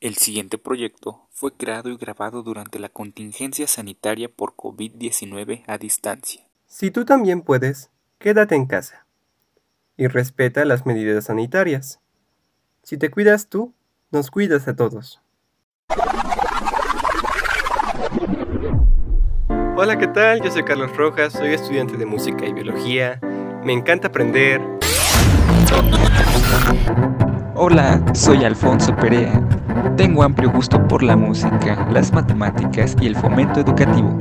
El siguiente proyecto fue creado y grabado durante la contingencia sanitaria por COVID-19 a distancia. Si tú también puedes, quédate en casa y respeta las medidas sanitarias. Si te cuidas tú, nos cuidas a todos. Hola, ¿qué tal? Yo soy Carlos Rojas, soy estudiante de música y biología. Me encanta aprender. Hola, soy Alfonso Perea. Tengo amplio gusto por la música, las matemáticas y el fomento educativo.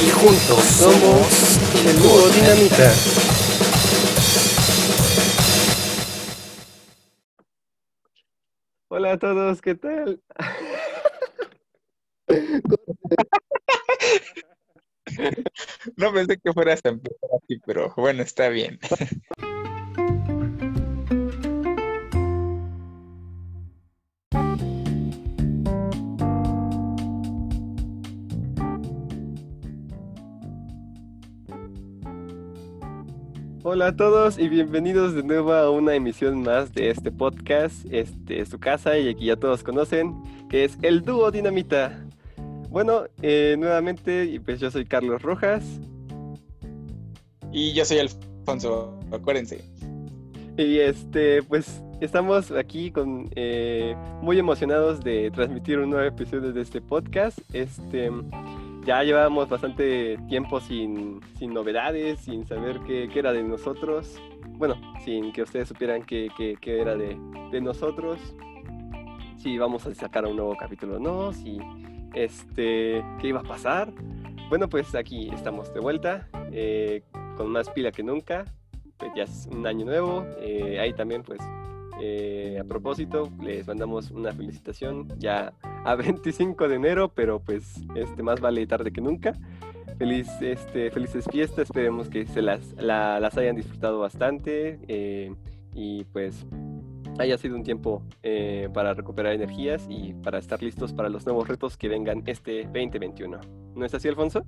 Y juntos somos el dúo Dinamita. Hola a todos, ¿qué tal? No pensé que fueras a empezar así, pero bueno, está bien. Hola a todos y bienvenidos de nuevo a una emisión más de este podcast, este es su casa y aquí ya todos conocen, que es el dúo Dinamita. Bueno, eh, nuevamente, pues yo soy Carlos Rojas. Y yo soy Alfonso, acuérdense. Y este, pues estamos aquí con eh, muy emocionados de transmitir un nuevo episodio de este podcast. Este ya llevábamos bastante tiempo sin, novedades, sin saber qué, era de nosotros. Bueno, sin que ustedes supieran qué, era de, nosotros. Si vamos a sacar un nuevo capítulo o no, si este, qué iba a pasar. Bueno, pues aquí estamos de vuelta, eh, con más pila que nunca. Pues ya es un año nuevo. Eh, ahí también, pues, eh, a propósito, les mandamos una felicitación ya a 25 de enero, pero pues este, más vale tarde que nunca. Feliz, este, felices fiestas, esperemos que se las, las hayan disfrutado bastante eh, y pues haya sido un tiempo eh, para recuperar energías y para estar listos para los nuevos retos que vengan este 2021. ¿No es así, Alfonso?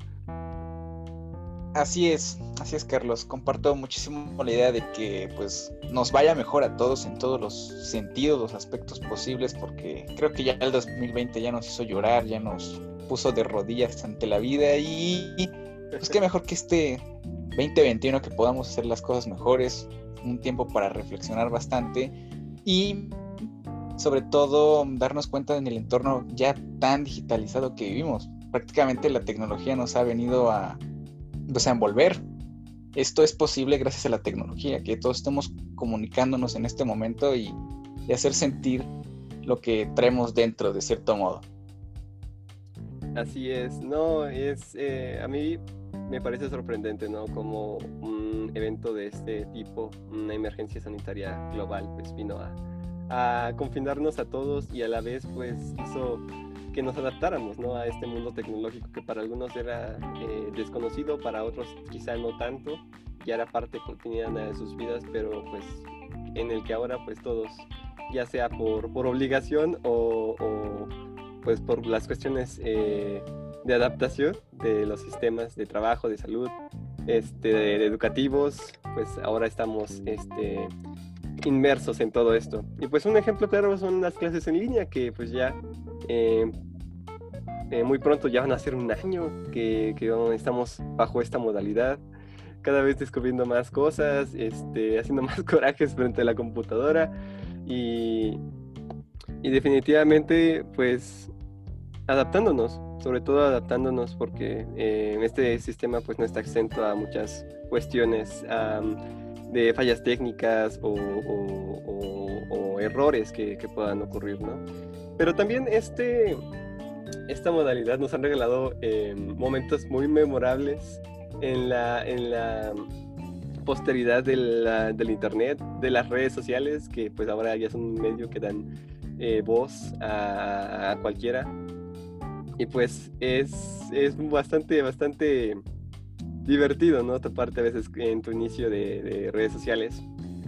Así es, así es Carlos. Comparto muchísimo la idea de que pues nos vaya mejor a todos en todos los sentidos, los aspectos posibles, porque creo que ya el 2020 ya nos hizo llorar, ya nos puso de rodillas ante la vida y pues qué mejor que este 2021 que podamos hacer las cosas mejores, un tiempo para reflexionar bastante y sobre todo darnos cuenta en el entorno ya tan digitalizado que vivimos. Prácticamente la tecnología nos ha venido a desenvolver. Esto es posible gracias a la tecnología, que todos estemos comunicándonos en este momento y, hacer sentir lo que traemos dentro, de cierto modo. Así es, no, es, eh, a mí me parece sorprendente, ¿no? Como un evento de este tipo, una emergencia sanitaria global, pues vino a, confinarnos a todos y a la vez, pues hizo que nos adaptáramos ¿no? a este mundo tecnológico que para algunos era eh, desconocido, para otros quizá no tanto, ya era parte cotidiana de sus vidas, pero pues en el que ahora pues todos, ya sea por, por obligación o, pues por las cuestiones eh, de adaptación de los sistemas de trabajo, de salud, este, educativos, pues ahora estamos este, inmersos en todo esto. Y pues un ejemplo claro son las clases en línea que pues ya eh, eh, muy pronto ya van a ser un año que, estamos bajo esta modalidad, cada vez descubriendo más cosas, este, haciendo más corajes frente a la computadora y, definitivamente pues adaptándonos, sobre todo adaptándonos porque eh, este sistema pues no está exento a muchas cuestiones de fallas técnicas o, errores que, que, puedan ocurrir, ¿no? Pero también este, esta modalidad nos han regalado eh, momentos muy memorables en la, en la posteridad del internet, de las redes sociales, que pues ahora ya son un medio que dan eh, voz a, cualquiera. Y pues es, es bastante, bastante divertido, ¿no? Toparte a veces en tu inicio de, de, redes sociales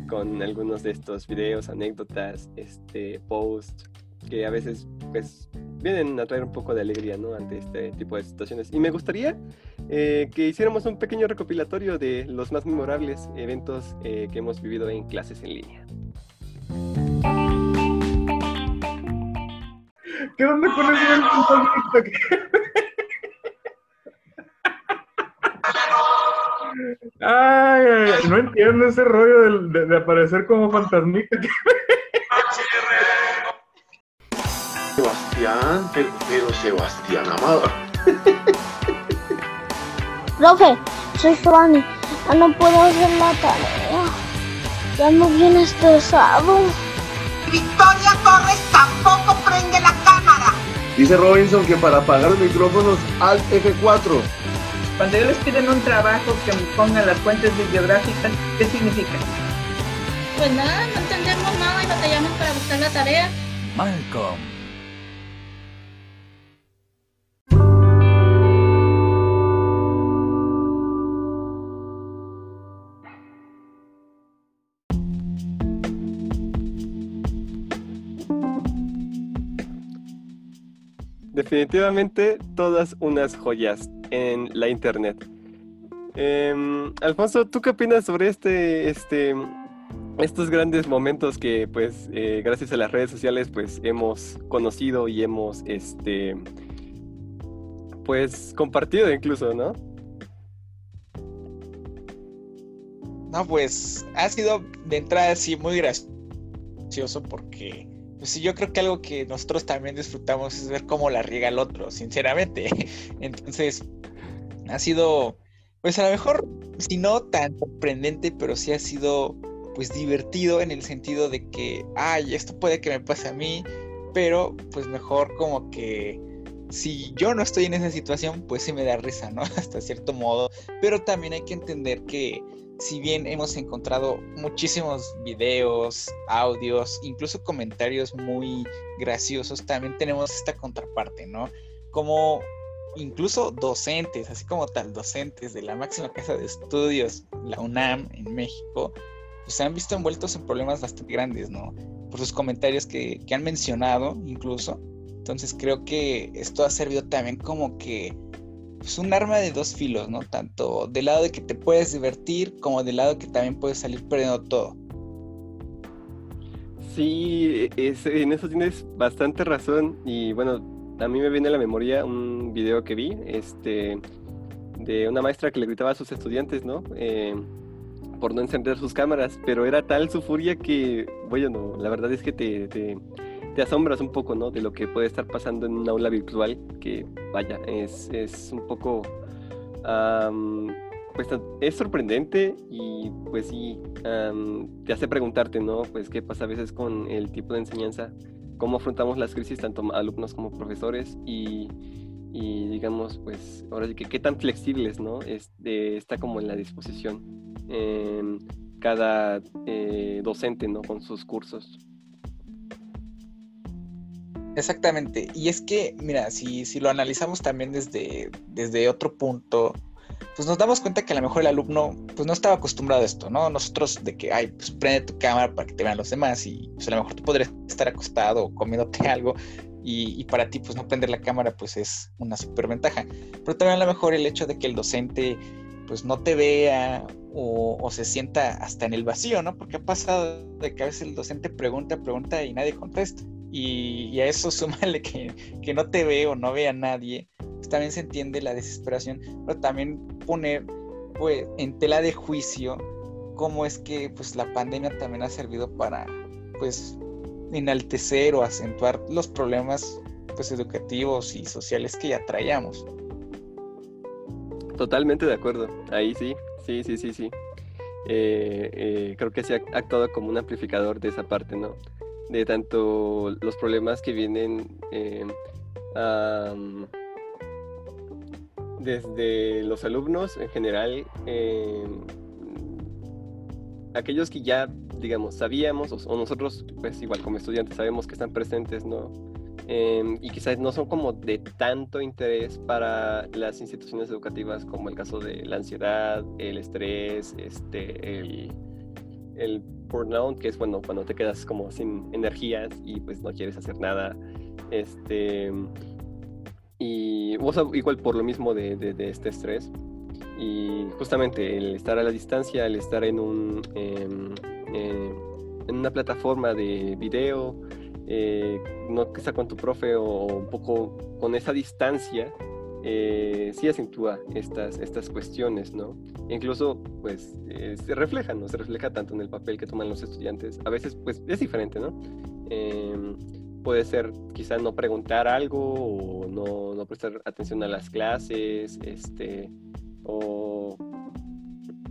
con algunos de estos videos, anécdotas, este, posts, que a veces pues vienen a traer un poco de alegría ¿no? ante este tipo de situaciones. Y me gustaría eh, que hiciéramos un pequeño recopilatorio de los más memorables eventos eh, que hemos vivido en clases en línea. ¿Qué onda con eso del fantasmita? Ay, ay, no entiendo ese rollo de, de, aparecer como fantasmita. Sebastián, pero, pero Sebastián Amado. Profe, soy Fanny. Ya no puedo hacer la tarea. Ya me viene estresado. Victoria Torres tampoco prende la. Dice Robinson que para apagar los micrófonos Alt F4. Cuando ellos les piden un trabajo que me pongan las fuentes bibliográficas, ¿qué significa? Pues nada, no entendemos nada y batallamos para buscar la tarea. Malcolm. Definitivamente todas unas joyas en la internet. Em, Alfonso, ¿tú qué opinas sobre este, este, estos grandes momentos que, pues, eh, gracias a las redes sociales, pues, hemos conocido y hemos, este, pues, compartido incluso, ¿no? No, pues, ha sido de entrada muy gracioso porque pues sí, yo creo que algo que nosotros también disfrutamos es ver cómo la riega el otro, sinceramente. Entonces, ha sido, pues a lo mejor, si no tan sorprendente, pero sí ha sido, pues divertido en el sentido de que, ay, esto puede que me pase a mí, pero pues mejor como que si yo no estoy en esa situación, pues sí me da risa, ¿no? Hasta cierto modo, pero también hay que entender que si bien hemos encontrado muchísimos videos, audios, incluso comentarios muy graciosos, también tenemos esta contraparte, ¿no? Como incluso docentes, así como tal docentes de la máxima casa de estudios, la UNAM en México, pues se han visto envueltos en problemas bastante grandes, ¿no? Por sus comentarios que, que han mencionado incluso. Entonces creo que esto ha servido también como que es un arma de dos filos, ¿no? Tanto del lado de que te puedes divertir como del lado que también puedes salir perdiendo todo. Sí, en eso tienes bastante razón y bueno, a mí me viene a la memoria un video que vi, este, de una maestra que le gritaba a sus estudiantes, ¿no? Eh, por no encender sus cámaras, pero era tal su furia que, bueno, la verdad es que te asombras un poco, ¿no? De lo que puede estar pasando en un aula virtual, que vaya, es, es un poco, pues es sorprendente y pues sí, te hace preguntarte, ¿no? Pues qué pasa a veces con el tipo de enseñanza, cómo afrontamos las crisis tanto alumnos como profesores y, y digamos, pues ahora sí que qué tan flexibles, ¿no? Este, está como en la disposición em, cada eh, docente, ¿no? Con sus cursos. Exactamente. Y es que, mira, si, si lo analizamos también desde, desde otro punto, pues nos damos cuenta que a lo mejor el alumno pues no estaba acostumbrado a esto, ¿no? Nosotros de que, ay, pues prende tu cámara para que te vean los demás y pues a lo mejor tú podrías estar acostado o comiéndote algo y, para ti pues no prender la cámara pues es una super ventaja. Pero también a lo mejor el hecho de que el docente pues no te vea o, se sienta hasta en el vacío, ¿no? Porque ha pasado de que a veces el docente pregunta, pregunta y nadie contesta y, a eso súmale que, que, no te ve o no ve a nadie, pues también se entiende la desesperación, pero también poner pues, en tela de juicio cómo es que pues, la pandemia también ha servido para pues, enaltecer o acentuar los problemas pues, educativos y sociales que ya traíamos. Totalmente de acuerdo, ahí sí, sí, sí, sí, sí. Eh, eh, creo que se ha actuado como un amplificador de esa parte, ¿no? De tanto los problemas que vienen eh, desde los alumnos en general, eh, aquellos que ya, digamos, sabíamos, o, nosotros, pues igual como estudiantes, sabemos que están presentes, ¿no? Em, y quizás no son como de tanto interés para las instituciones educativas como el caso de la ansiedad, el estrés, este, el burnout, que es bueno, cuando te quedas como sin energías y pues no quieres hacer nada. Este, y igual por lo mismo de, de, este estrés. Y justamente el estar a la distancia, el estar en, em, en una plataforma de video, eh, no sea con tu profe o un poco con esa distancia, eh, sí acentúa estas, estas cuestiones, ¿no? incluso, pues, eh, se refleja, ¿no? Se refleja tanto en el papel que toman los estudiantes. A veces, pues, es diferente, ¿no? Em, puede ser quizá no preguntar algo o no, no, prestar atención a las clases, este, o,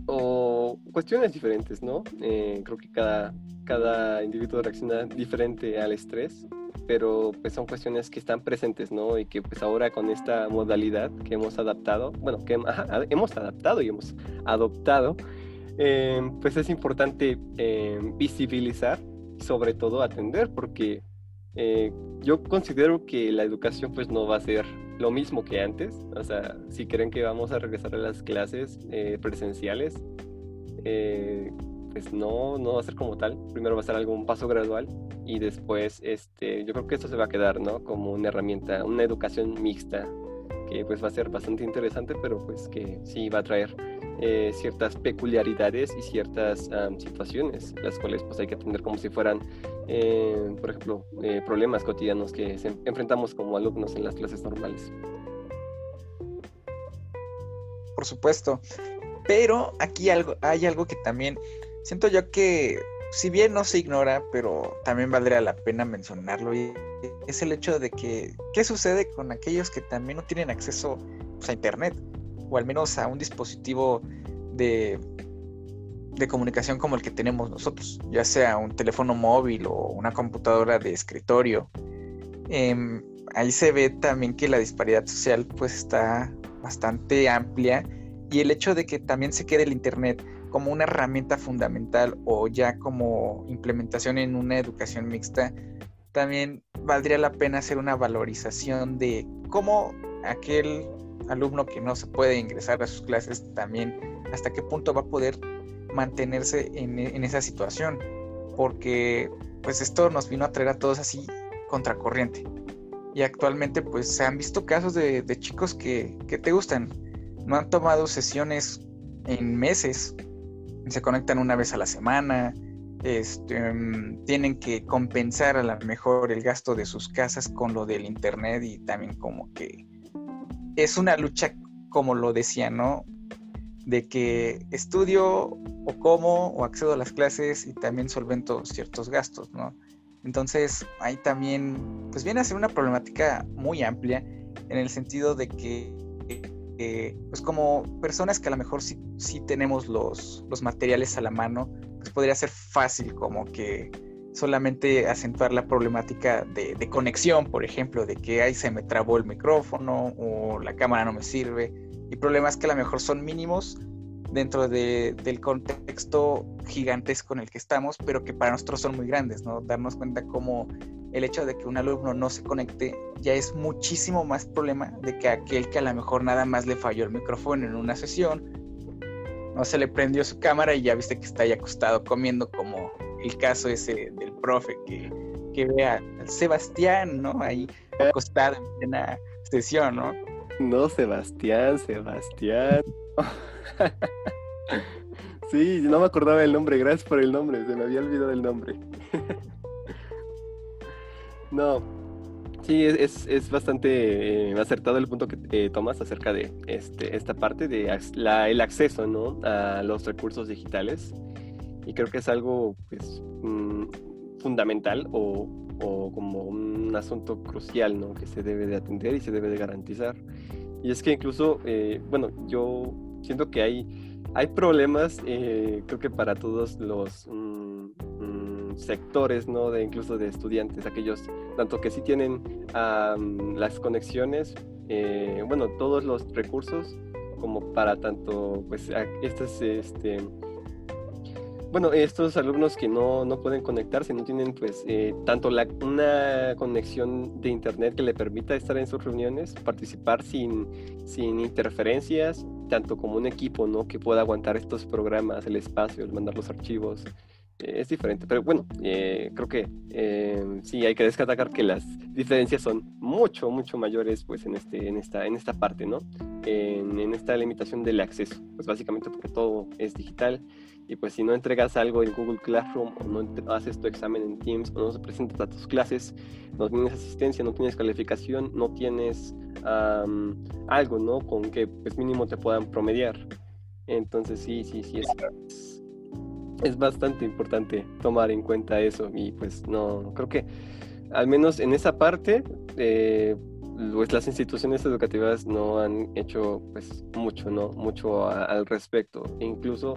o cuestiones diferentes, ¿no? Eh, creo que cada, cada individuo reacciona diferente al estrés pero pues son cuestiones que están presentes, ¿no? Y que pues ahora con esta modalidad que hemos adaptado, bueno, que hemos adaptado y hemos adoptado, eh, pues es importante eh, visibilizar y sobre todo atender, porque eh, yo considero que la educación pues no va a ser lo mismo que antes, o sea, si creen que vamos a regresar a las clases presenciales, pues no, no va a ser como tal. Primero va a ser algo, un paso gradual y después este, yo creo que esto se va a quedar, ¿no? Como una herramienta, una educación mixta que pues va a ser bastante interesante, pero pues que sí va a traer eh, ciertas peculiaridades y ciertas situaciones, las cuales pues hay que atender como si fueran, eh, por ejemplo, eh, problemas cotidianos que enfrentamos como alumnos en las clases normales. Por supuesto, pero aquí algo, hay algo que también siento yo que, si bien no se ignora, pero también valdría la pena mencionarlo, y es el hecho de que, ¿qué sucede con aquellos que también no tienen acceso pues, a Internet? O al menos a un dispositivo de, de comunicación como el que tenemos nosotros, ya sea un teléfono móvil o una computadora de escritorio. Em, ahí se ve también que la disparidad social pues está bastante amplia y el hecho de que también se quede el Internet como una herramienta fundamental o ya como implementación en una educación mixta, también valdría la pena hacer una valorización de cómo aquel alumno que no se puede ingresar a sus clases también, hasta qué punto va a poder mantenerse en, esa situación, porque pues esto nos vino a traer a todos así contracorriente. Y actualmente pues se han visto casos de, chicos que, que te gustan, no han tomado sesiones en meses se conectan una vez a la semana, este, mm, tienen que compensar a lo mejor el gasto de sus casas con lo del internet y también como que es una lucha, como lo decía, ¿no? De que estudio o como o accedo a las clases y también solvento ciertos gastos, ¿no? Entonces ahí también, pues viene a ser una problemática muy amplia en el sentido de que pues como personas que a lo mejor sí, tenemos los, materiales a la mano, pues podría ser fácil como que solamente acentuar la problemática de, conexión, por ejemplo, de que ahí se me trabó el micrófono o la cámara no me sirve, y problemas que a lo mejor son mínimos dentro del contexto gigantesco en el que estamos, pero que para nosotros son muy grandes, ¿no? Darnos cuenta cómo el hecho de que un alumno no se conecte ya es muchísimo más problema de que aquel que a lo mejor nada más le falló el micrófono en una sesión, no se le prendió su cámara y ya viste que está ahí acostado comiendo como el caso ese del profe que, que ve a Sebastián, ¿no? Ahí acostado en plena sesión, ¿no? No, Sebastián, Sebastián. sí, no me acordaba el nombre, gracias por el nombre, se me había olvidado el nombre. no, sí, es, es, bastante eh, acertado el punto que eh, tomas acerca de este, esta parte de el acceso ¿no? a los recursos digitales. Y creo que es algo pues, mm, fundamental o, o, como un asunto crucial ¿no? que se debe de atender y se debe de garantizar. Y es que incluso, eh, bueno, yo siento que hay, hay problemas, eh, creo que para todos los mm, sectores, ¿no? De incluso de estudiantes, aquellos, tanto que sí tienen las conexiones, eh, bueno, todos los recursos, como para tanto, pues, estas, este, bueno, estos alumnos que no, no, pueden conectarse, no tienen pues eh, tanto la, una conexión de internet que le permita estar en sus reuniones, participar sin, sin interferencias, tanto como un equipo, ¿no? Que pueda aguantar estos programas, el espacio, el mandar los archivos, es diferente. Pero bueno, eh, creo que eh, sí hay que destacar que las diferencias son mucho, mucho mayores pues en, este, en, esta, en esta parte, ¿no? En, esta limitación del acceso, pues básicamente porque todo es digital y pues si no entregas algo en Google Classroom o no haces tu examen en Teams o no se presentas a tus clases, no tienes asistencia, no tienes calificación, no tienes um, algo, ¿no? Con que pues mínimo te puedan promediar. Entonces sí, sí, sí, es, es bastante importante tomar en cuenta eso y pues no, creo que al menos en esa parte, eh, pues las instituciones educativas no han hecho pues mucho, ¿no? Mucho al respecto. Incluso,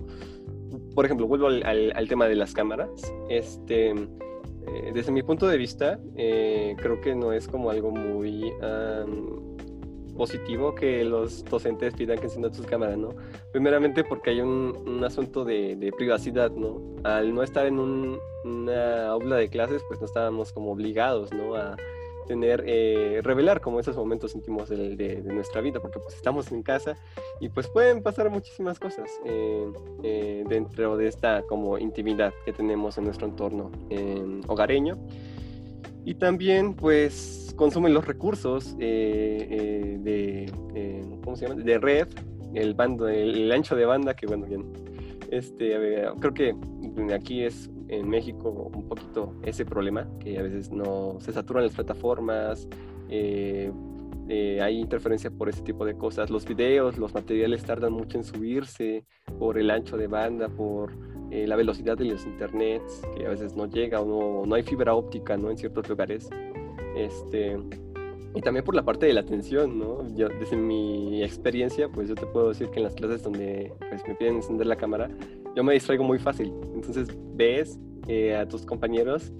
por ejemplo, vuelvo al, al, tema de las cámaras. Este, eh, desde mi punto de vista, eh, creo que no es como algo muy positivo que los docentes pidan que enciendan sus cámaras, ¿no? Primeramente porque hay un, un asunto de, de, privacidad, ¿no? Al no estar en un, una aula de clases, pues no estábamos como obligados, ¿no? A tener, eh, revelar como esos momentos íntimos de, de, de, nuestra vida, porque pues estamos en casa y pues pueden pasar muchísimas cosas eh, eh, dentro de esta como intimidad que tenemos en nuestro entorno hogareño. Y también pues consumen los recursos eh, eh, de, eh, ¿cómo se llama? de red, el, bando, el, ancho de banda, que bueno, bien, este, creo que aquí es en México un poquito ese problema, que a veces no se saturan las plataformas, hay interferencia por ese tipo de cosas, los videos, los materiales tardan mucho en subirse por el ancho de banda, por la velocidad de los internets, que a veces no llega o no, no hay fibra óptica ¿no? en ciertos lugares. Este, y también por la parte de la atención, ¿no? Yo, desde mi experiencia, pues yo te puedo decir que en las clases donde pues, me piden encender la cámara, yo me distraigo muy fácil. Entonces ves eh, a tus compañeros,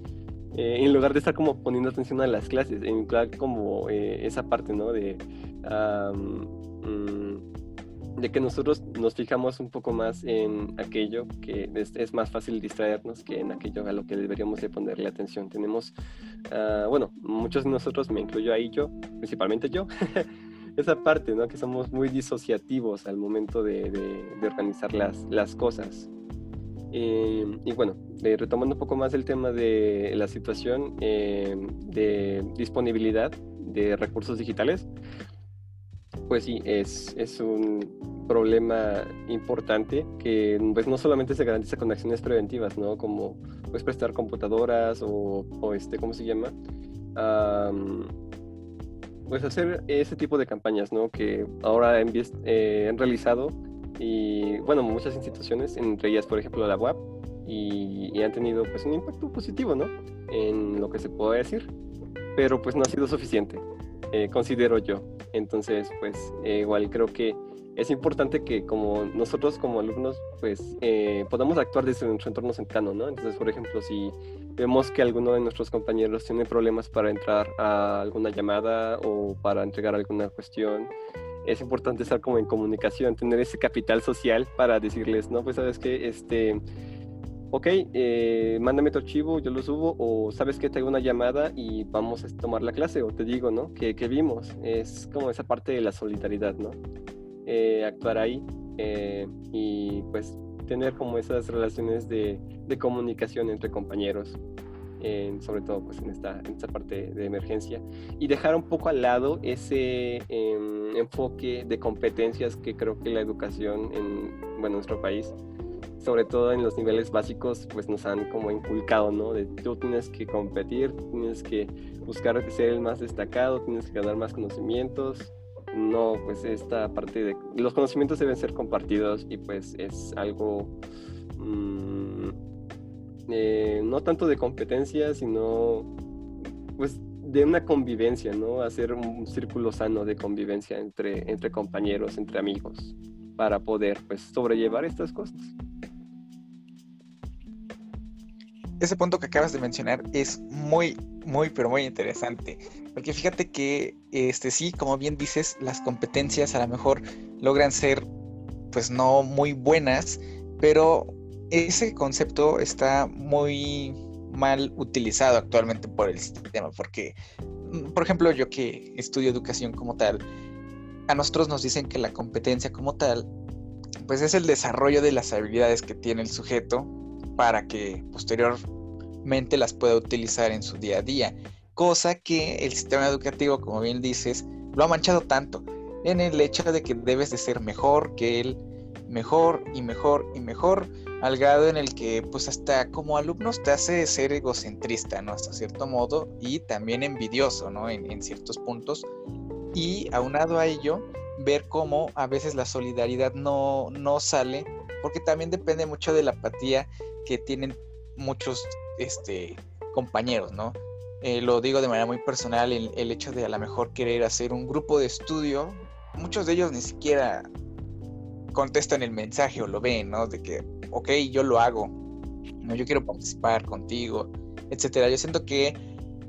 eh, en lugar de estar como poniendo atención a las clases, en claro como eh, esa parte, ¿no? De, um, de que nosotros nos fijamos un poco más en aquello que es, más fácil distraernos que en aquello a lo que deberíamos de ponerle atención. Tenemos, uh, bueno, muchos de nosotros, me incluyo ahí yo, principalmente yo, esa parte, ¿no? Que somos muy disociativos al momento de, de, organizar las, las cosas. Eh, y bueno, eh, retomando un poco más el tema de la situación eh, de disponibilidad de recursos digitales, pues sí, es, es un problema importante que pues no solamente se garantiza con acciones preventivas, ¿no? Como pues prestar computadoras o, este, ¿cómo se llama? pues hacer ese tipo de campañas, ¿no? Que ahora han, eh, han realizado y bueno, muchas instituciones, entre ellas por ejemplo la UAP, y, y, han tenido pues un impacto positivo, ¿no? En lo que se puede decir, pero pues no ha sido suficiente. Eh, considero yo. Entonces, pues eh, igual creo que es importante que como nosotros como alumnos, pues eh, podamos actuar desde nuestro entorno cercano, ¿no? Entonces, por ejemplo, si vemos que alguno de nuestros compañeros tiene problemas para entrar a alguna llamada o para entregar alguna cuestión, es importante estar como en comunicación, tener ese capital social para decirles, no, pues sabes que este ok, eh, mándame tu archivo, yo lo subo, o sabes que tengo una llamada y vamos a tomar la clase, o te digo, ¿no? Que, vimos, es como esa parte de la solidaridad, ¿no? Eh, actuar ahí eh, y pues tener como esas relaciones de, comunicación entre compañeros, sobre todo pues en esta, en esta parte de emergencia, y dejar un poco al lado ese em, enfoque de competencias que creo que la educación en bueno, nuestro país sobre todo en los niveles básicos, pues nos han como inculcado, ¿no? De tú tienes que competir, tienes que buscar ser el más destacado, tienes que ganar más conocimientos. No, pues esta parte de los conocimientos deben ser compartidos y pues es algo mmm, eh, no tanto de competencia, sino pues de una convivencia, ¿no? Hacer un círculo sano de convivencia entre, entre compañeros, entre amigos, para poder pues sobrellevar estas cosas. Ese punto que acabas de mencionar es muy, muy, pero muy interesante. Porque fíjate que, este, sí, como bien dices, las competencias a lo mejor logran ser, pues no muy buenas, pero ese concepto está muy mal utilizado actualmente por el sistema. Porque, mm, por ejemplo, yo que estudio educación como tal, a nosotros nos dicen que la competencia como tal, pues es el desarrollo de las habilidades que tiene el sujeto para que posteriormente las pueda utilizar en su día a día. Cosa que el sistema educativo, como bien dices, lo ha manchado tanto en el hecho de que debes de ser mejor que él, mejor y mejor y mejor, al grado en el que pues hasta como alumnos te hace ser egocentrista, ¿no? Hasta cierto modo y también envidioso, ¿no? En, en ciertos puntos. Y aunado a ello, ver cómo a veces la solidaridad no, no sale, porque también depende mucho de la apatía que tienen muchos este, compañeros, ¿no? Eh, lo digo de manera muy personal, el, hecho de a lo mejor querer hacer un grupo de estudio, muchos de ellos ni siquiera contestan el mensaje o lo ven, ¿no? De que, ok, yo lo hago, no, yo quiero participar contigo, etcétera. Yo siento que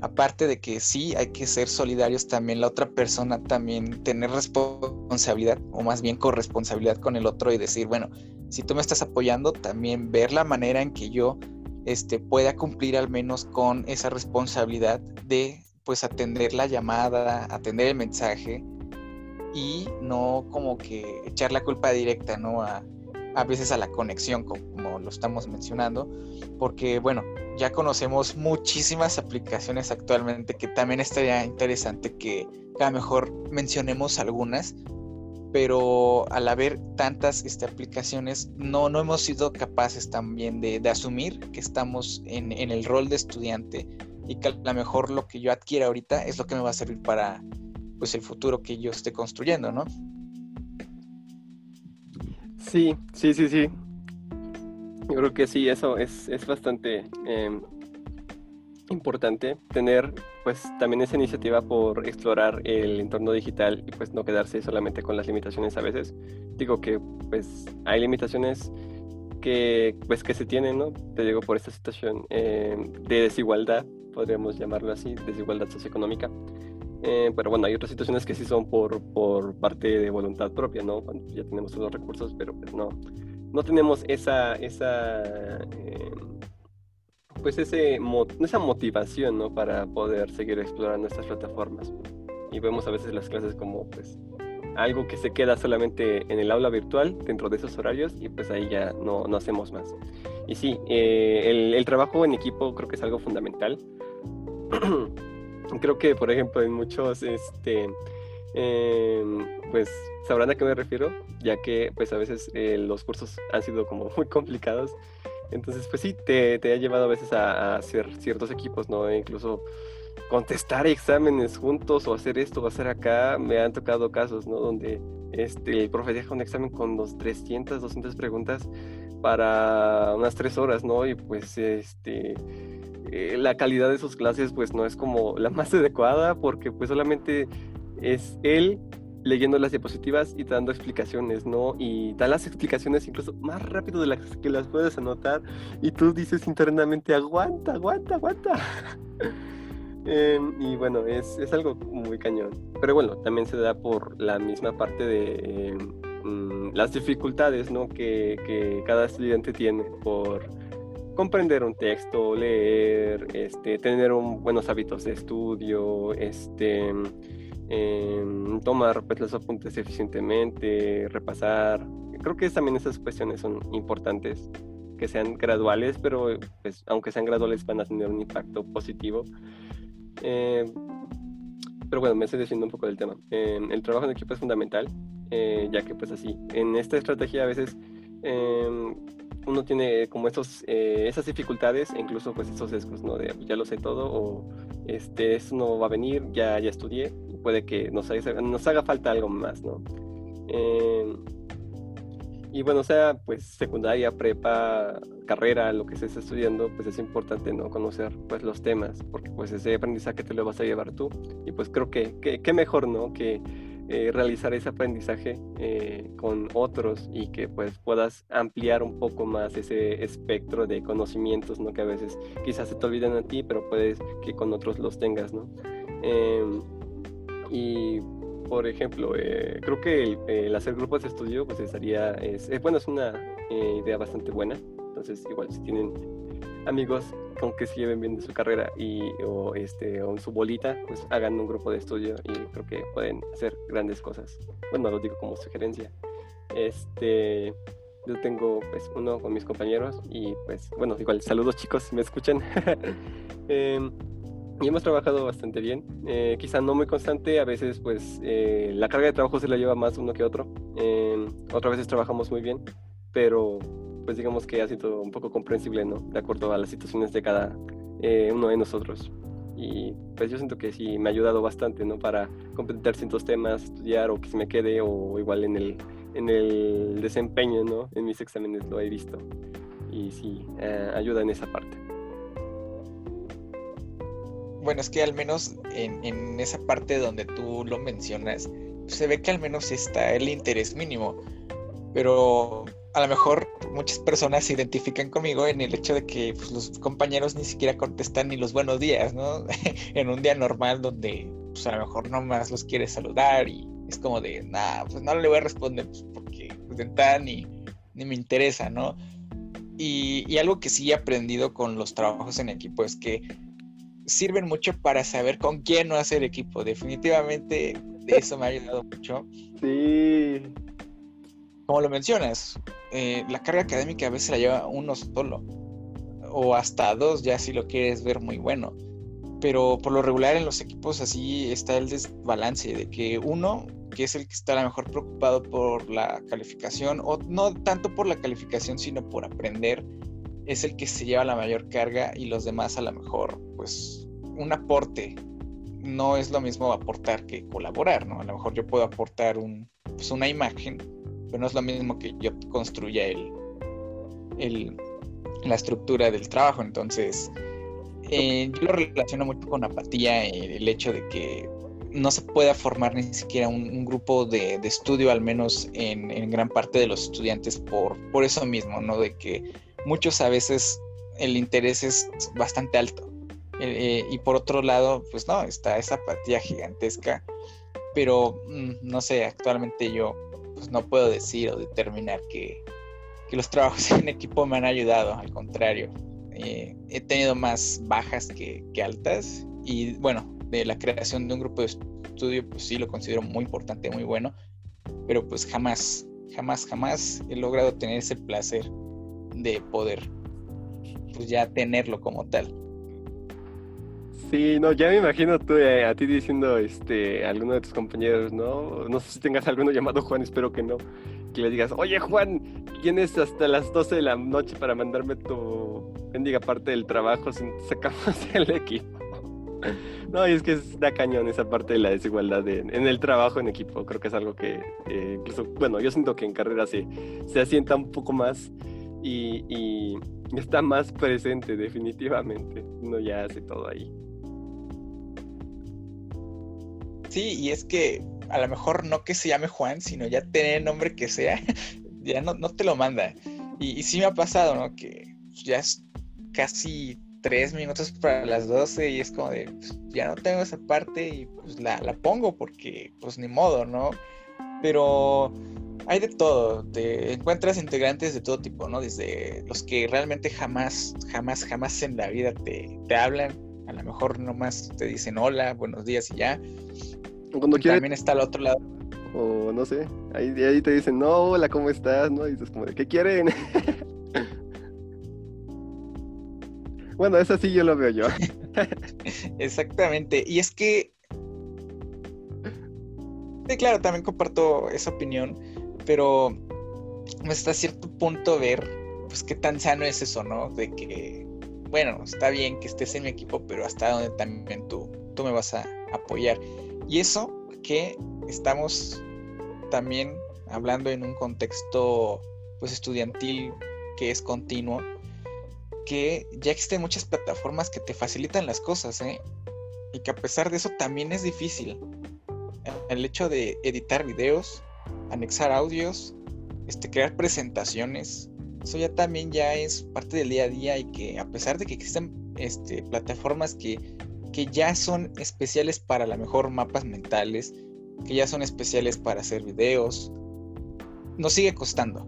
aparte de que sí hay que ser solidarios, también la otra persona también tener responsabilidad o más bien corresponsabilidad con el otro y decir, bueno, si tú me estás apoyando, también ver la manera en que yo este, pueda cumplir al menos con esa responsabilidad de pues atender la llamada, atender el mensaje y no como que echar la culpa directa, ¿no? A, a veces a la conexión, como lo estamos mencionando, porque bueno, ya conocemos muchísimas aplicaciones actualmente que también estaría interesante que a lo mejor mencionemos algunas, pero al haber tantas este, aplicaciones no, no hemos sido capaces también de, asumir que estamos en, en, el rol de estudiante y que a lo mejor lo que yo adquiera ahorita es lo que me va a servir para pues el futuro que yo esté construyendo, ¿no? Sí, sí, sí, sí. Yo creo que sí, eso es, es bastante eh, importante tener pues también esa iniciativa por explorar el entorno digital y pues no quedarse solamente con las limitaciones a veces. Digo que pues hay limitaciones que pues que se tienen, ¿no? Te digo por esta situación eh, de desigualdad, podríamos llamarlo así, desigualdad socioeconómica. Eh, pero bueno, hay otras situaciones que sí son por, por parte de voluntad propia, ¿no? Cuando ya tenemos los recursos, pero pues no, no tenemos esa, esa eh, pues ese, esa motivación, ¿no? Para poder seguir explorando estas plataformas. Y vemos a veces las clases como, pues, algo que se queda solamente en el aula virtual, dentro de esos horarios, y pues ahí ya no, no hacemos más. Y sí, eh, el, trabajo en equipo creo que es algo fundamental. creo que, por ejemplo, en muchos, este, eh, pues sabrán a qué me refiero, ya que pues a veces eh, los cursos han sido como muy complicados. Entonces, pues sí, te, te ha llevado a veces a, hacer ciertos equipos, ¿no? E incluso contestar exámenes juntos o hacer esto o hacer acá. Me han tocado casos, ¿no? Donde este, el profe deja un examen con los 300, 200 preguntas para unas tres horas, ¿no? Y pues este eh, la calidad de sus clases pues no es como la más adecuada porque pues solamente es él leyendo las diapositivas y dando explicaciones, ¿no? Y da las explicaciones incluso más rápido de las que las puedes anotar y tú dices internamente, aguanta, aguanta, aguanta. eh, y bueno, es, es, algo muy cañón. Pero bueno, también se da por la misma parte de eh, mm, las dificultades, ¿no? Que, que cada estudiante tiene por comprender un texto, leer, este, tener un, buenos hábitos de estudio, este, eh, tomar pues, los apuntes eficientemente, repasar. Creo que también esas cuestiones son importantes, que sean graduales, pero pues, aunque sean graduales van a tener un impacto positivo. Eh, pero bueno, me estoy diciendo un poco del tema. Eh, el trabajo en equipo es fundamental, eh, ya que pues así, en esta estrategia a veces em, uno tiene como esos, eh, esas dificultades e incluso pues esos sesgos, ¿no? De ya lo sé todo o este, eso no va a venir, ya, ya estudié, puede que nos haga, falta algo más, ¿no? Eh, y bueno, sea pues secundaria, prepa, carrera, lo que estés estudiando, pues es importante, ¿no? Conocer pues los temas, porque pues ese aprendizaje te lo vas a llevar tú y pues creo que, que, que mejor, ¿no? Que eh, realizar ese aprendizaje eh, con otros y que pues puedas ampliar un poco más ese espectro de conocimientos, ¿no? Que a veces quizás se te olvidan a ti, pero puedes que con otros los tengas, ¿no? Eh, y por ejemplo, eh, creo que el, hacer grupos de estudio pues estaría, es, bueno, es una idea bastante buena, entonces igual si tienen amigos con que se lleven bien de su carrera y o este o en su bolita pues hagan un grupo de estudio y creo que pueden hacer grandes cosas. Bueno lo digo como sugerencia. Este Yo tengo pues uno con mis compañeros y pues bueno, igual saludos chicos si me escuchan. Em, y hemos trabajado bastante bien, eh, quizá no muy constante, a veces pues eh, la carga de trabajo se la lleva más uno que otro, otras veces trabajamos muy bien, pero pues digamos que ha sido un poco comprensible, ¿no? De acuerdo a las situaciones de cada eh, uno de nosotros. Y pues yo siento que sí me ha ayudado bastante, ¿no? Para completar ciertos temas, estudiar o que se me quede o igual en el, en el desempeño, ¿no? En mis exámenes lo he visto. Y sí, eh, ayuda en esa parte. Bueno, es que al menos en, esa parte donde tú lo mencionas, se ve que al menos está el interés mínimo. Pero a lo mejor muchas personas se identifican conmigo en el hecho de que pues, los compañeros ni siquiera contestan ni los buenos días, ¿no? en un día normal donde pues, a lo mejor nomás los quiere saludar y es como de, nah, pues no le voy a responder pues, porque de entrada ni, ni me interesa, ¿no? Y, y algo que sí he aprendido con los trabajos en equipo es que sirven mucho para saber con quién no hacer equipo. Definitivamente eso me ha ayudado mucho. Sí. Como lo mencionas, eh, la carga académica a veces la lleva uno solo. O hasta dos, ya si lo quieres ver muy bueno. Pero por lo regular en los equipos así está el desbalance de que uno, que es el que está a lo mejor preocupado por la calificación, o no tanto por la calificación, sino por aprender, es el que se lleva la mayor carga y los demás a lo mejor, pues, un aporte. No es lo mismo aportar que colaborar, ¿no? A lo mejor yo puedo aportar un, pues, una imagen, pero no es lo mismo que yo construya el, el la estructura del trabajo. Entonces, eh, yo lo relaciono mucho con apatía, eh, el hecho de que no se pueda formar ni siquiera un, un grupo de, de, estudio, al menos en, en, gran parte de los estudiantes, por, por eso mismo, ¿no? De que muchos a veces el interés es bastante alto. Eh, y por otro lado, pues no, está esa apatía gigantesca. Pero mm, no sé, actualmente yo pues no puedo decir o determinar que, que los trabajos en equipo me han ayudado, al contrario. Eh, he tenido más bajas que, que, altas y bueno, de la creación de un grupo de estudio pues sí lo considero muy importante, muy bueno, pero pues jamás, jamás, jamás he logrado tener ese placer de poder pues ya tenerlo como tal. Sí, no, ya me imagino tú eh, a ti diciendo este a alguno de tus compañeros, ¿no? No sé si tengas alguno llamado Juan, espero que no. Que le digas, oye Juan, tienes hasta las 12 de la noche para mandarme tu bendiga parte del trabajo sacamos el equipo. No, y es que da cañón esa parte de la desigualdad de, en el trabajo en equipo. Creo que es algo que eh, incluso, bueno, yo siento que en carrera se, se asienta un poco más y, está más presente definitivamente. Uno ya hace todo ahí. Sí, y es que a lo mejor no que se llame Juan, sino ya tener el nombre que sea, ya no, no te lo manda. Y, y, sí me ha pasado, ¿no? Que ya es casi tres minutos para las 12 y es como de, pues, ya no tengo esa parte y pues la, la, pongo porque pues ni modo, ¿no? Pero hay de todo, te encuentras integrantes de todo tipo, ¿no? Desde los que realmente jamás, jamás, jamás en la vida te, te hablan, a lo mejor nomás te dicen hola, buenos días y ya. Cuando quieres... También está al otro lado. O no sé, ahí, ahí te dicen, no, hola, ¿cómo estás? ¿No? Y dices como de, ¿qué quieren? bueno, eso sí yo lo veo yo. Exactamente, y es que... Sí, claro, también comparto esa opinión, pero hasta cierto punto ver, pues, qué tan sano es eso, ¿no? De que, bueno, está bien que estés en mi equipo, pero hasta donde también tú, tú me vas a apoyar. Y eso que estamos también hablando en un contexto pues estudiantil que es continuo, que ya existen muchas plataformas que te facilitan las cosas, ¿eh? Y que a pesar de eso también es difícil. El hecho de editar videos, anexar audios, este, crear presentaciones, eso ya también ya es parte del día a día y que a pesar de que existen este, plataformas que que ya son especiales para la mejor mapas mentales, que ya son especiales para hacer videos, nos sigue costando.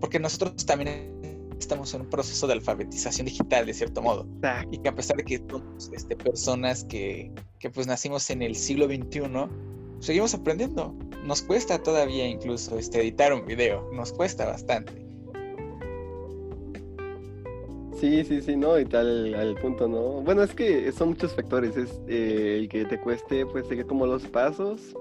Porque nosotros también estamos en un proceso de alfabetización digital, de cierto modo. Y que a pesar de que somos este, personas que, que pues nacimos en el siglo XXI, seguimos aprendiendo. Nos cuesta todavía incluso este, editar un video, nos cuesta bastante. Sí, sí, sí, no, y tal al punto, ¿no? Bueno, es que son muchos factores, es eh, el que te cueste, pues, seguir como los pasos,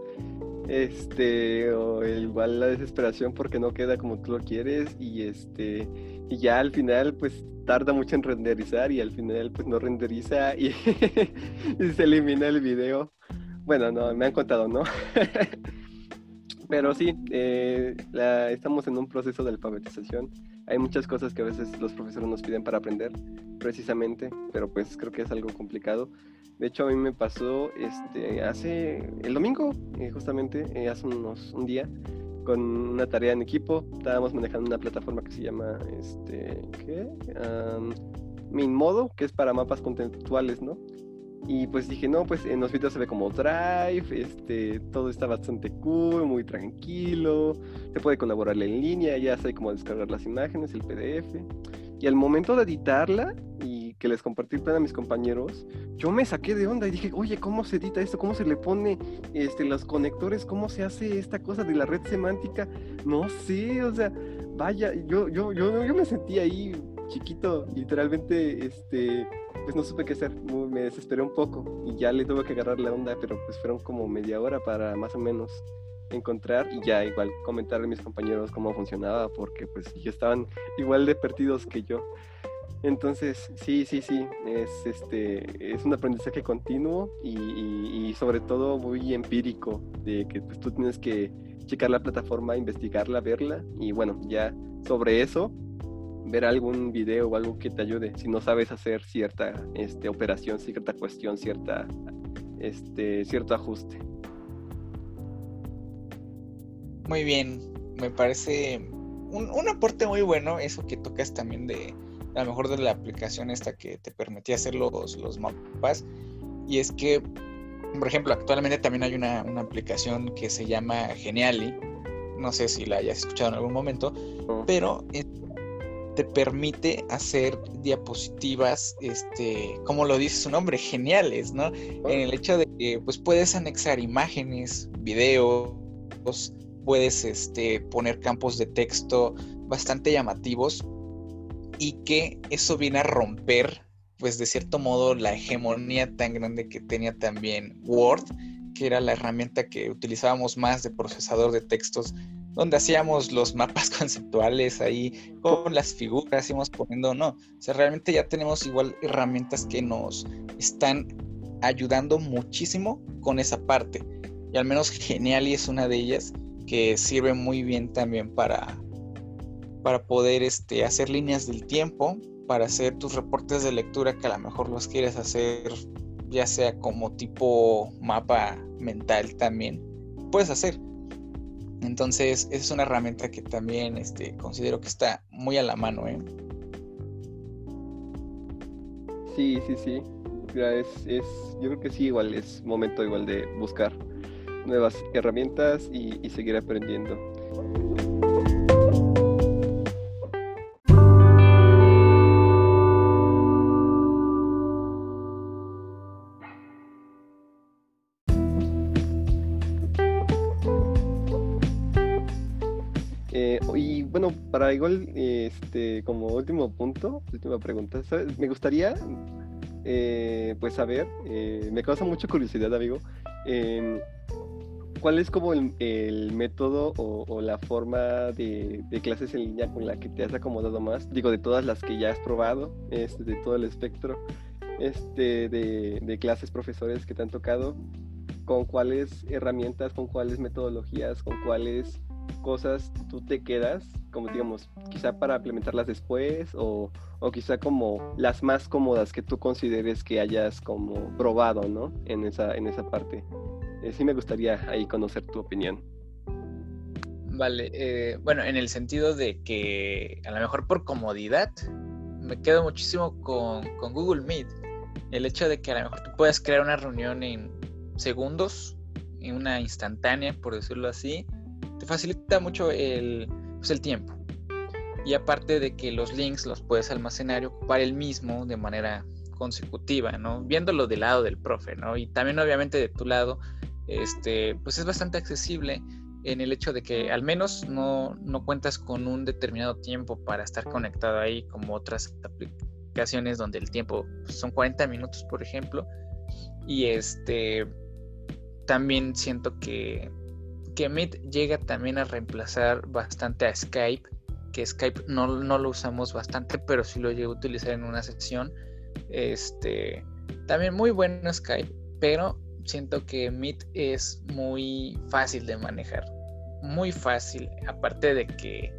este, o igual la desesperación porque no queda como tú lo quieres, y este, y ya al final, pues, tarda mucho en renderizar, y al final, pues, no renderiza, y, y se elimina el video. Bueno, no, me han contado, ¿no? Pero sí, eh, la, estamos en un proceso de alfabetización. Hay muchas cosas que a veces los profesores nos piden para aprender, precisamente, pero pues creo que es algo complicado. De hecho, a mí me pasó este, hace el domingo, eh, justamente, eh, hace unos, un día, con una tarea en equipo. Estábamos manejando una plataforma que se llama, este, ¿qué? Um, Minmodo, que es para mapas conceptuales, ¿no? Y pues dije, no, pues en los videos se ve como Drive, este, todo está bastante cool, muy tranquilo, se puede colaborar en línea, ya sé cómo descargar las imágenes, el PDF. Y al momento de editarla y que les compartí a mis compañeros, yo me saqué de onda y dije, oye, ¿cómo se edita esto? ¿Cómo se le pone este, los conectores? ¿Cómo se hace esta cosa de la red semántica? No sé, o sea, vaya, yo, yo, yo, yo me sentí ahí chiquito, literalmente, este, pues no supe qué hacer, me desesperé un poco y ya le tuve que agarrar la onda, pero pues fueron como media hora para más o menos encontrar y ya igual comentarle a mis compañeros cómo funcionaba porque pues ellos estaban igual de perdidos que yo. Entonces, sí, sí, sí, es, este, es un aprendizaje continuo y, sobre todo muy empírico, de que pues, tú tienes que checar la plataforma, investigarla, verla y bueno, ya sobre eso ver algún video o algo que te ayude si no sabes hacer cierta este, operación, cierta cuestión, cierta, este, cierto ajuste. Muy bien, me parece un, un, aporte muy bueno eso que tocas también de a lo mejor de la aplicación esta que te permitía hacer los, los mapas. Y es que, por ejemplo, actualmente también hay una, una aplicación que se llama Geniali. No sé si la hayas escuchado en algún momento, pero te permite hacer diapositivas, este, como lo dice su nombre, geniales, ¿no? En el hecho de que pues puedes anexar imágenes, videos, puedes este, poner campos de texto bastante llamativos y que eso viene a romper, pues de cierto modo, la hegemonía tan grande que tenía también Word, que era la herramienta que utilizábamos más de procesador de textos donde hacíamos los mapas conceptuales ahí con las figuras, íbamos poniendo, no, o sea, realmente ya tenemos igual herramientas que nos están ayudando muchísimo con esa parte. Y al menos Geniali es una de ellas que sirve muy bien también para, para poder este, hacer líneas del tiempo, para hacer tus reportes de lectura que a lo mejor los quieres hacer ya sea como tipo mapa mental también, puedes hacer. Entonces, es una herramienta que también este, considero que está muy a la mano. ¿eh? Sí, sí, sí. Es, es, yo creo que sí, igual es momento igual de buscar nuevas herramientas y, y seguir aprendiendo. Para igual, este, como último punto, última pregunta, me gustaría, eh, pues saber, eh, me causa mucha curiosidad, amigo, em, ¿cuál es como el, método o, la forma de, clases en línea con la que te has acomodado más? Digo, de todas las que ya has probado, este, de todo el espectro este, de, de clases, profesores que te han tocado, con cuáles herramientas, con cuáles metodologías, con cuáles cosas tú te quedas, como digamos, quizá para implementarlas después o, o, quizá como las más cómodas que tú consideres que hayas como probado, ¿no? En esa, en esa parte. Eh, sí me gustaría ahí conocer tu opinión. Vale, eh, bueno, en el sentido de que a lo mejor por comodidad me quedo muchísimo con, con Google Meet. El hecho de que a lo mejor tú puedas crear una reunión en segundos, en una instantánea, por decirlo así, te facilita mucho el, pues, el tiempo. Y aparte de que los links los puedes almacenar y ocupar el mismo de manera consecutiva, ¿no? Viéndolo del lado del profe, ¿no? Y también obviamente de tu lado, este, pues es bastante accesible en el hecho de que al menos no, no cuentas con un determinado tiempo para estar conectado ahí como otras aplicaciones donde el tiempo pues, son 40 minutos, por ejemplo. Y este también siento que, que Meet llega también a reemplazar bastante a Skype, que Skype no, no lo usamos bastante, pero sí lo llego a utilizar en una sección. Este, también muy bueno Skype, pero siento que Meet es muy fácil de manejar. Muy fácil, aparte de que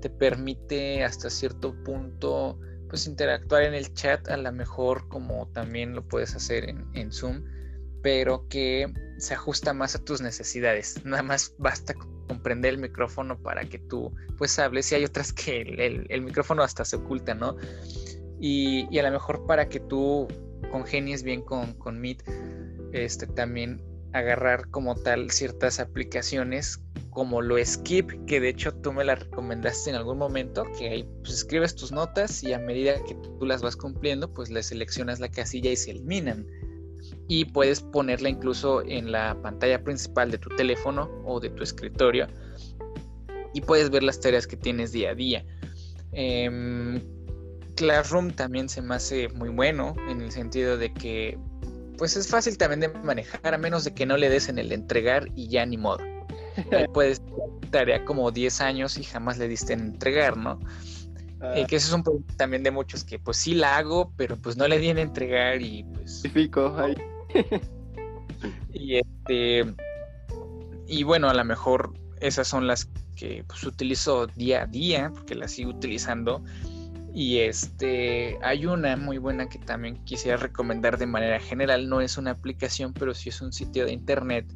te permite hasta cierto punto pues interactuar en el chat a lo mejor como también lo puedes hacer en Zoom, pero que se ajusta más a tus necesidades. Nada más basta comprender el micrófono para que tú pues hables y hay otras que el, micrófono hasta se oculta, ¿no? Y, y, a lo mejor para que tú congenies bien con, con Meet, este, también agarrar como tal ciertas aplicaciones como lo Skip, que de hecho tú me la recomendaste en algún momento, que ahí pues, escribes tus notas y a medida que tú las vas cumpliendo, pues le seleccionas la casilla y se eliminan. Y puedes ponerla incluso en la pantalla principal de tu teléfono o de tu escritorio y puedes ver las tareas que tienes día a día. Eh, Classroom también se me hace muy bueno en el sentido de que pues es fácil también de manejar a menos de que no le des en el entregar y ya ni modo. Ahí puedes tarea como 10 años y jamás le diste en entregar, ¿no? Eh, ah. que eso es un problema también de muchos que pues sí la hago, pero pues no le di en entregar y pues... ahí. y este... Y bueno, a lo mejor esas son las que pues utilizo día a día, porque las sigo utilizando. Y este, hay una muy buena que también quisiera recomendar de manera general. No es una aplicación, pero sí es un sitio de internet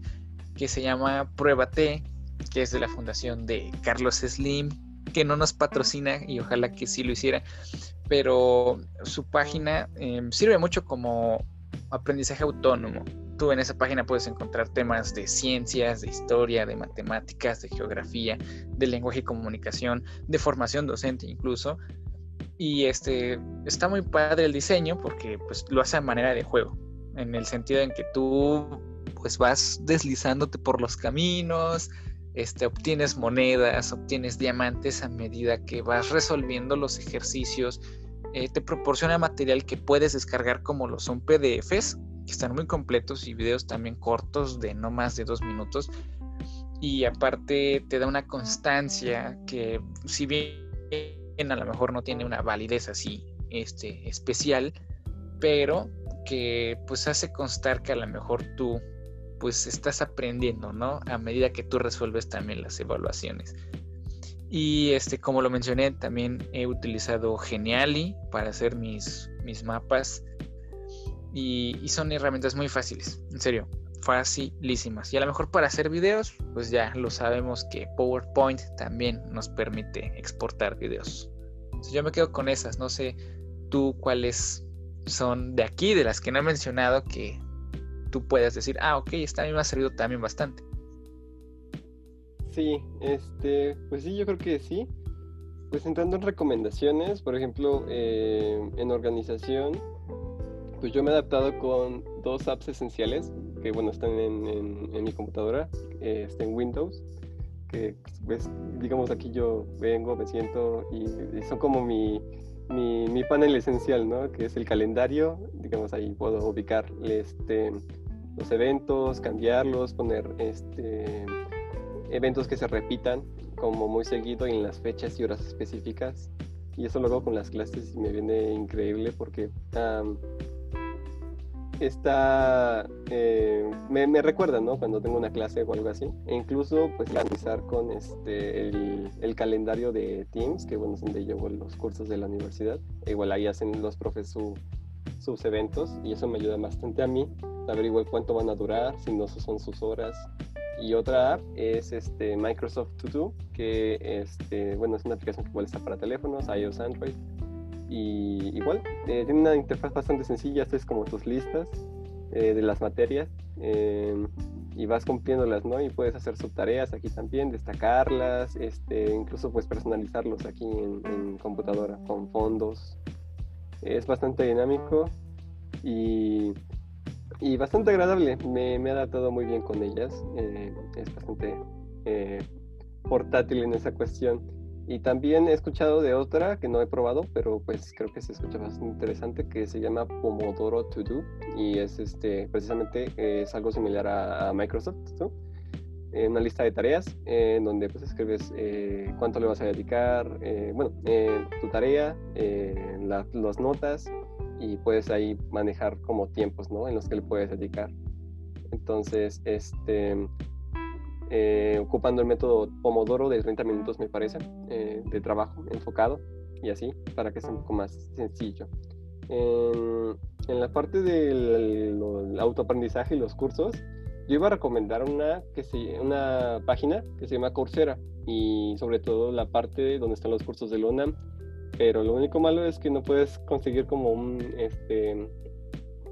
que se llama Pruébate, que es de la fundación de Carlos Slim, que no nos patrocina y ojalá que sí lo hiciera. Pero su página em, sirve mucho como aprendizaje autónomo. Tú en esa página puedes encontrar temas de ciencias, de historia, de matemáticas, de geografía, de lenguaje y comunicación, de formación docente incluso y este está muy padre el diseño porque pues lo hace a manera de juego, en el sentido en que tú pues vas deslizándote por los caminos, este, obtienes monedas, obtienes diamantes a medida que vas resolviendo los ejercicios. Eh, te proporciona material que puedes descargar como lo son PDFs, que están muy completos y videos también cortos de no más de dos minutos. Y aparte te da una constancia que si bien a lo mejor no tiene una validez así este, especial, pero que pues hace constar que a lo mejor tú pues estás aprendiendo, ¿no? A medida que tú resuelves también las evaluaciones. Y este, como lo mencioné, también he utilizado Geniali para hacer mis, mis mapas. Y, son herramientas muy fáciles, en serio, facilísimas. Y a lo mejor para hacer videos, pues ya lo sabemos que PowerPoint también nos permite exportar videos. yo me quedo con esas, no sé tú cuáles son de aquí, de las que no he mencionado, que tú puedas decir, ah, ok, esta a mí me ha servido también bastante. Sí, este, pues sí, yo creo que sí. Pues entrando en recomendaciones, por ejemplo, eh, en organización, pues yo me he adaptado con dos apps esenciales que bueno, están en, mi computadora, eh, está en Windows, que pues, digamos aquí yo vengo, me siento y, son como mi, mi, panel esencial, ¿no? Que es el calendario, digamos ahí puedo ubicar este, los eventos, cambiarlos, poner este, eventos que se repitan como muy seguido en las fechas y horas específicas. Y eso lo hago con las clases y me viene increíble porque está eh, me, me, recuerda no cuando tengo una clase o algo así. E incluso pues analizar con este el, calendario de Teams que bueno es donde llevo los cursos de la universidad. E igual ahí hacen los profes sus eventos y eso me ayuda bastante a mí. Saber igual cuánto van a durar si no son sus horas y otra app es este Microsoft To Do que este bueno es una aplicación que igual está para teléfonos iOS Android y igual, eh, tiene una interfaz bastante sencilla, es como tus listas eh, de las materias em, y vas cumpliéndolas, ¿no? Y puedes hacer subtareas aquí también, destacarlas, este, incluso puedes personalizarlos aquí en, computadora con fondos. Es bastante dinámico y, y bastante agradable. Me, me, he adaptado muy bien con ellas. Eh, es bastante portátil en esa cuestión. Y también he escuchado de otra que no he probado, pero pues creo que se escucha bastante interesante, que se llama Pomodoro To Do y es este, precisamente es algo similar a, a Microsoft, ¿no? Eh, una lista de tareas en donde pues escribes eh, cuánto le vas a dedicar, eh, bueno, eh, tu tarea, eh, la- las notas y puedes ahí manejar como tiempos, ¿no? En los que le puedes dedicar. Entonces, este, eh, ocupando el método Pomodoro de 30 minutos, me parece, eh, de trabajo enfocado y así, para que sea un poco más sencillo. En, la parte del autoaprendizaje y los cursos, yo iba a recomendar una, que se, una página que se llama Coursera y sobre todo la parte donde están los cursos de UNAM, pero lo único malo es que no puedes conseguir como un, este,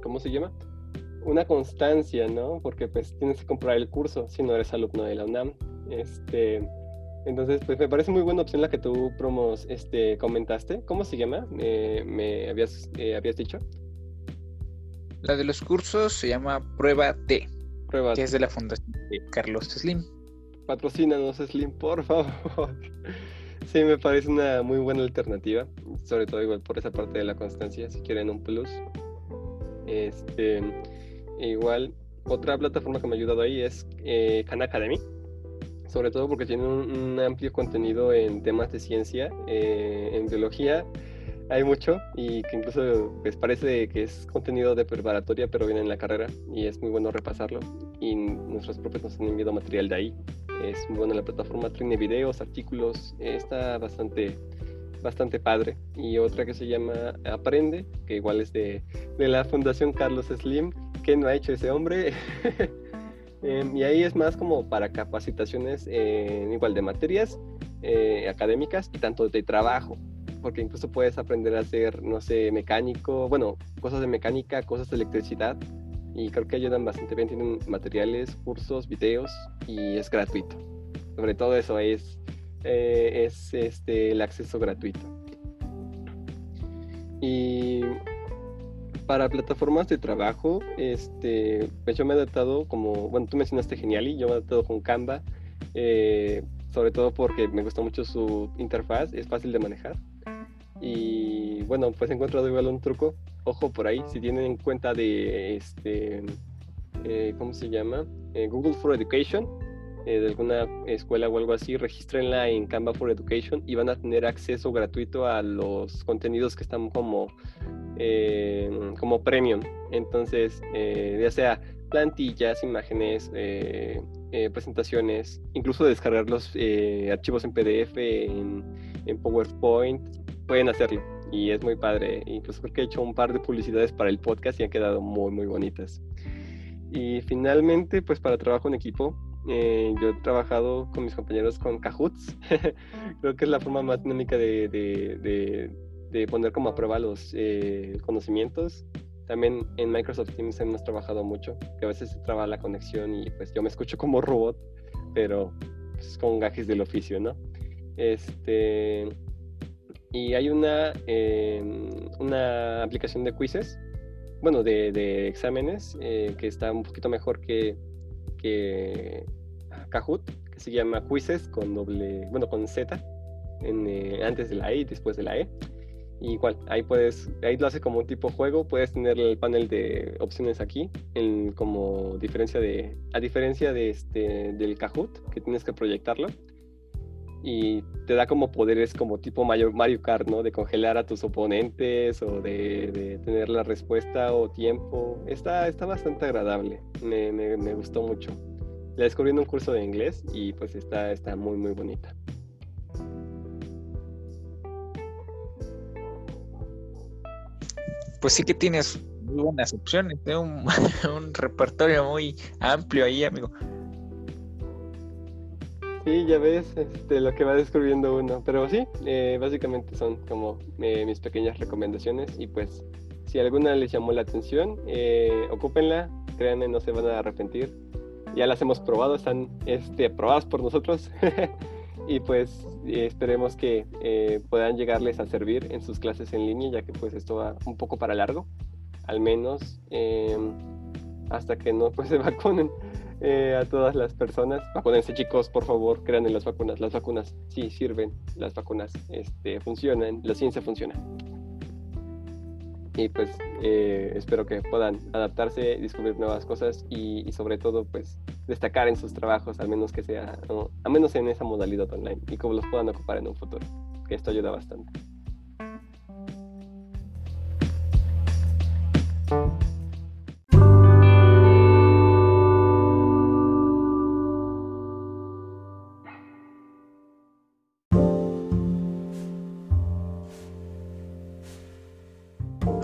¿cómo se llama? Una constancia, ¿no? Porque pues tienes que comprar el curso si no eres alumno de la UNAM. Este, entonces, pues me parece muy buena opción la que tú promos, este, comentaste. ¿Cómo se llama? Eh, me habías, eh, habías dicho. La de los cursos se llama Prueba T, Prueba. que es de la Fundación de Carlos Slim. Patrocínanos, Slim, por favor. Sí, me parece una muy buena alternativa, sobre todo igual por esa parte de la constancia, si quieren un plus. Este, igual, otra plataforma que me ha ayudado ahí es eh, Khan Academy, sobre todo porque tiene un, amplio contenido en temas de ciencia, eh, en biología. Hay mucho y que incluso pues, parece que es contenido de preparatoria, pero viene en la carrera y es muy bueno repasarlo. Y nuestros profes nos han enviado material de ahí. Es muy buena la plataforma, tiene videos, artículos, está bastante, bastante padre. Y otra que se llama Aprende, que igual es de, de la Fundación Carlos Slim, que no ha hecho ese hombre. Em, y ahí es más como para capacitaciones eh, igual de materias eh, académicas y tanto de trabajo, porque incluso puedes aprender a ser, no sé, mecánico, bueno, cosas de mecánica, cosas de electricidad, y creo que ayudan bastante bien, tienen materiales, cursos, videos, y es gratuito. Sobre todo eso es, eh, es este, el acceso gratuito. Y para plataformas de trabajo, este, pues yo me he adaptado como, bueno, tú mencionaste Geniali, yo me he adaptado con Canva, eh, sobre todo porque me gusta mucho su interfaz, es fácil de manejar. Y bueno, pues he encontrado igual un truco, ojo por ahí, si tienen en cuenta de, este, eh, ¿cómo se llama? Eh, Google for Education, eh, de alguna escuela o algo así, regístrenla en Canva for Education y van a tener acceso gratuito a los contenidos que están como, como premium. Entonces, ya sea plantillas, imágenes, presentaciones, incluso descargar los archivos en PDF, en PowerPoint, pueden hacerlo. Y es muy padre. Incluso creo que he hecho un par de publicidades para el podcast y han quedado muy, muy bonitas. Y finalmente, pues para trabajo en equipo, eh, yo he trabajado con mis compañeros con Kahoots. Creo que es la forma más dinámica de, de, de, de poner como a prueba los eh, conocimientos. También en Microsoft Teams hemos trabajado mucho, que a veces se traba la conexión y pues yo me escucho como robot, pero pues, con gajes del oficio, ¿no? Este, y hay una, eh, una aplicación de quizzes, bueno, de, de exámenes, eh, que está un poquito mejor que, que Kahoot, que se llama Quizzes con doble, bueno, con Z, en, eh, antes de la E y después de la E. Y igual, ahí puedes, ahí lo hace como un tipo juego, puedes tener el panel de opciones aquí, en, como diferencia de, a diferencia de este, del Kahoot, que tienes que proyectarlo. Y te da como poderes como tipo Mario, Kart, ¿no? De congelar a tus oponentes o de, de tener la respuesta o tiempo. Está, está bastante agradable, me, me, me gustó mucho. La descubrí en un curso de inglés y pues está, está muy, muy bonita. Pues sí que tienes muy buenas opciones, ¿eh? un, un repertorio muy amplio ahí, amigo. Sí, ya ves este, lo que va descubriendo uno. Pero sí, eh, básicamente son como eh, mis pequeñas recomendaciones. Y pues, si alguna les llamó la atención, eh, ocúpenla. Créanme, no se van a arrepentir. Ya las hemos probado, están este, aprobadas por nosotros. y pues eh, esperemos que eh, puedan llegarles a servir en sus clases en línea, ya que pues esto va un poco para largo. Al menos eh, hasta que no pues, se vacunen. Eh, a todas las personas. Vacúnense chicos, por favor, crean en las vacunas. Las vacunas sí sirven, las vacunas este, funcionan, la ciencia funciona. Y pues eh, espero que puedan adaptarse, descubrir nuevas cosas y, y sobre todo pues destacar en sus trabajos, al menos que sea, ¿no? al menos en esa modalidad online y cómo los puedan ocupar en un futuro, que esto ayuda bastante.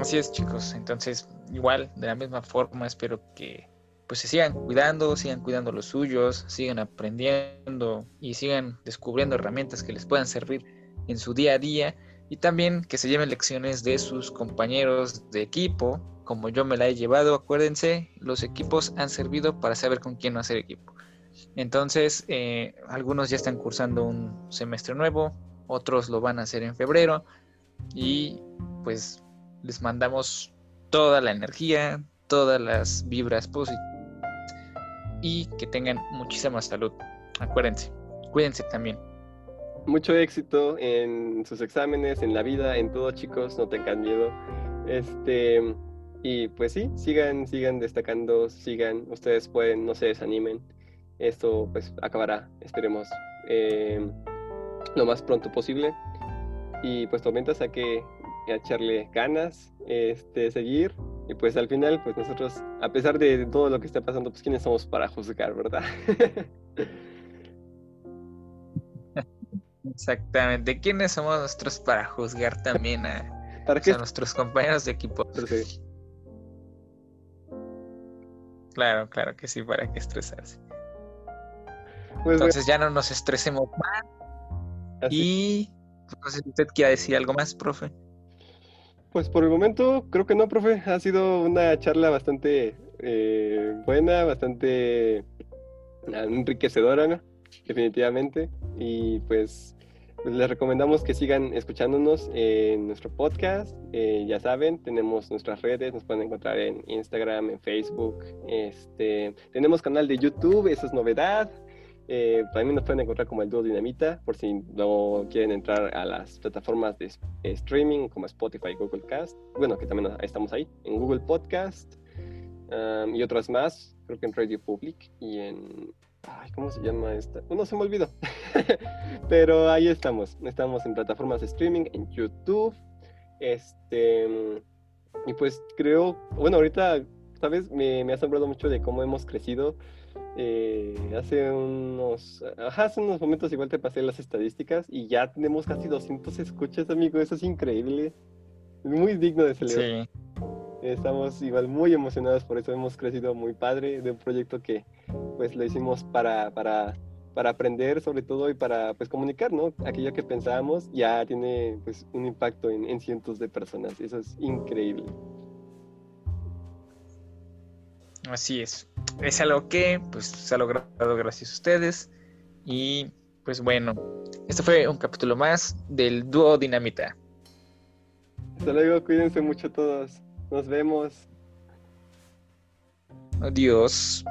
Así es, chicos. Entonces, igual, de la misma forma, espero que pues se sigan cuidando, sigan cuidando los suyos, sigan aprendiendo y sigan descubriendo herramientas que les puedan servir en su día a día y también que se lleven lecciones de sus compañeros de equipo, como yo me la he llevado, acuérdense, los equipos han servido para saber con quién no hacer equipo. Entonces, eh, algunos ya están cursando un semestre nuevo, otros lo van a hacer en febrero y pues les mandamos toda la energía, todas las vibras positivas y que tengan muchísima salud. Acuérdense, cuídense también. Mucho éxito en sus exámenes, en la vida, en todo, chicos, no tengan miedo. Este, y pues sí, sigan, sigan destacando, sigan, ustedes pueden, no se desanimen. Esto pues acabará, esperemos, eh, lo más pronto posible. Y pues tormentas a que a echarle ganas, este, seguir y pues al final, pues nosotros, a pesar de todo lo que está pasando, pues quiénes somos para juzgar, ¿verdad? Exactamente. ¿Quiénes somos nosotros para juzgar también a, ¿Para a nuestros compañeros de equipo? Sí. Claro, claro que sí, para qué estresarse. Pues, Entonces ya no nos estresemos más. Así. Y no sé si usted quiera decir algo más, profe. Pues por el momento creo que no, profe. Ha sido una charla bastante eh, buena, bastante enriquecedora, ¿no? definitivamente. Y pues, les recomendamos que sigan escuchándonos en nuestro podcast. Eh, ya saben, tenemos nuestras redes, nos pueden encontrar en Instagram, en Facebook. Este, tenemos canal de YouTube, eso es novedad. Eh, también nos pueden encontrar como el Dúo Dinamita, por si no quieren entrar a las plataformas de streaming como Spotify, Google Cast. Bueno, que también estamos ahí, en Google Podcast um, y otras más, creo que en Radio Public y en... Ay, ¿Cómo se llama esta? No se me olvidó. Pero ahí estamos. Estamos en plataformas de streaming, en YouTube. Este. Y pues creo. Bueno, ahorita, ¿sabes? Me, me ha asombrado mucho de cómo hemos crecido eh, hace unos, ajá, hace unos momentos igual te pasé las estadísticas y ya tenemos casi 200 escuchas, amigo, eso es increíble, muy digno de celebrar. Sí. Estamos igual muy emocionados por eso, hemos crecido muy padre de un proyecto que pues lo hicimos para, para, para aprender sobre todo y para pues comunicar, ¿no? Aquello que pensábamos ya tiene pues un impacto en, en cientos de personas, eso es increíble. Así es. Es algo que pues se ha logrado gracias a ustedes. Y pues bueno, este fue un capítulo más del dúo Dinamita. Hasta luego, cuídense mucho todos. Nos vemos. Adiós.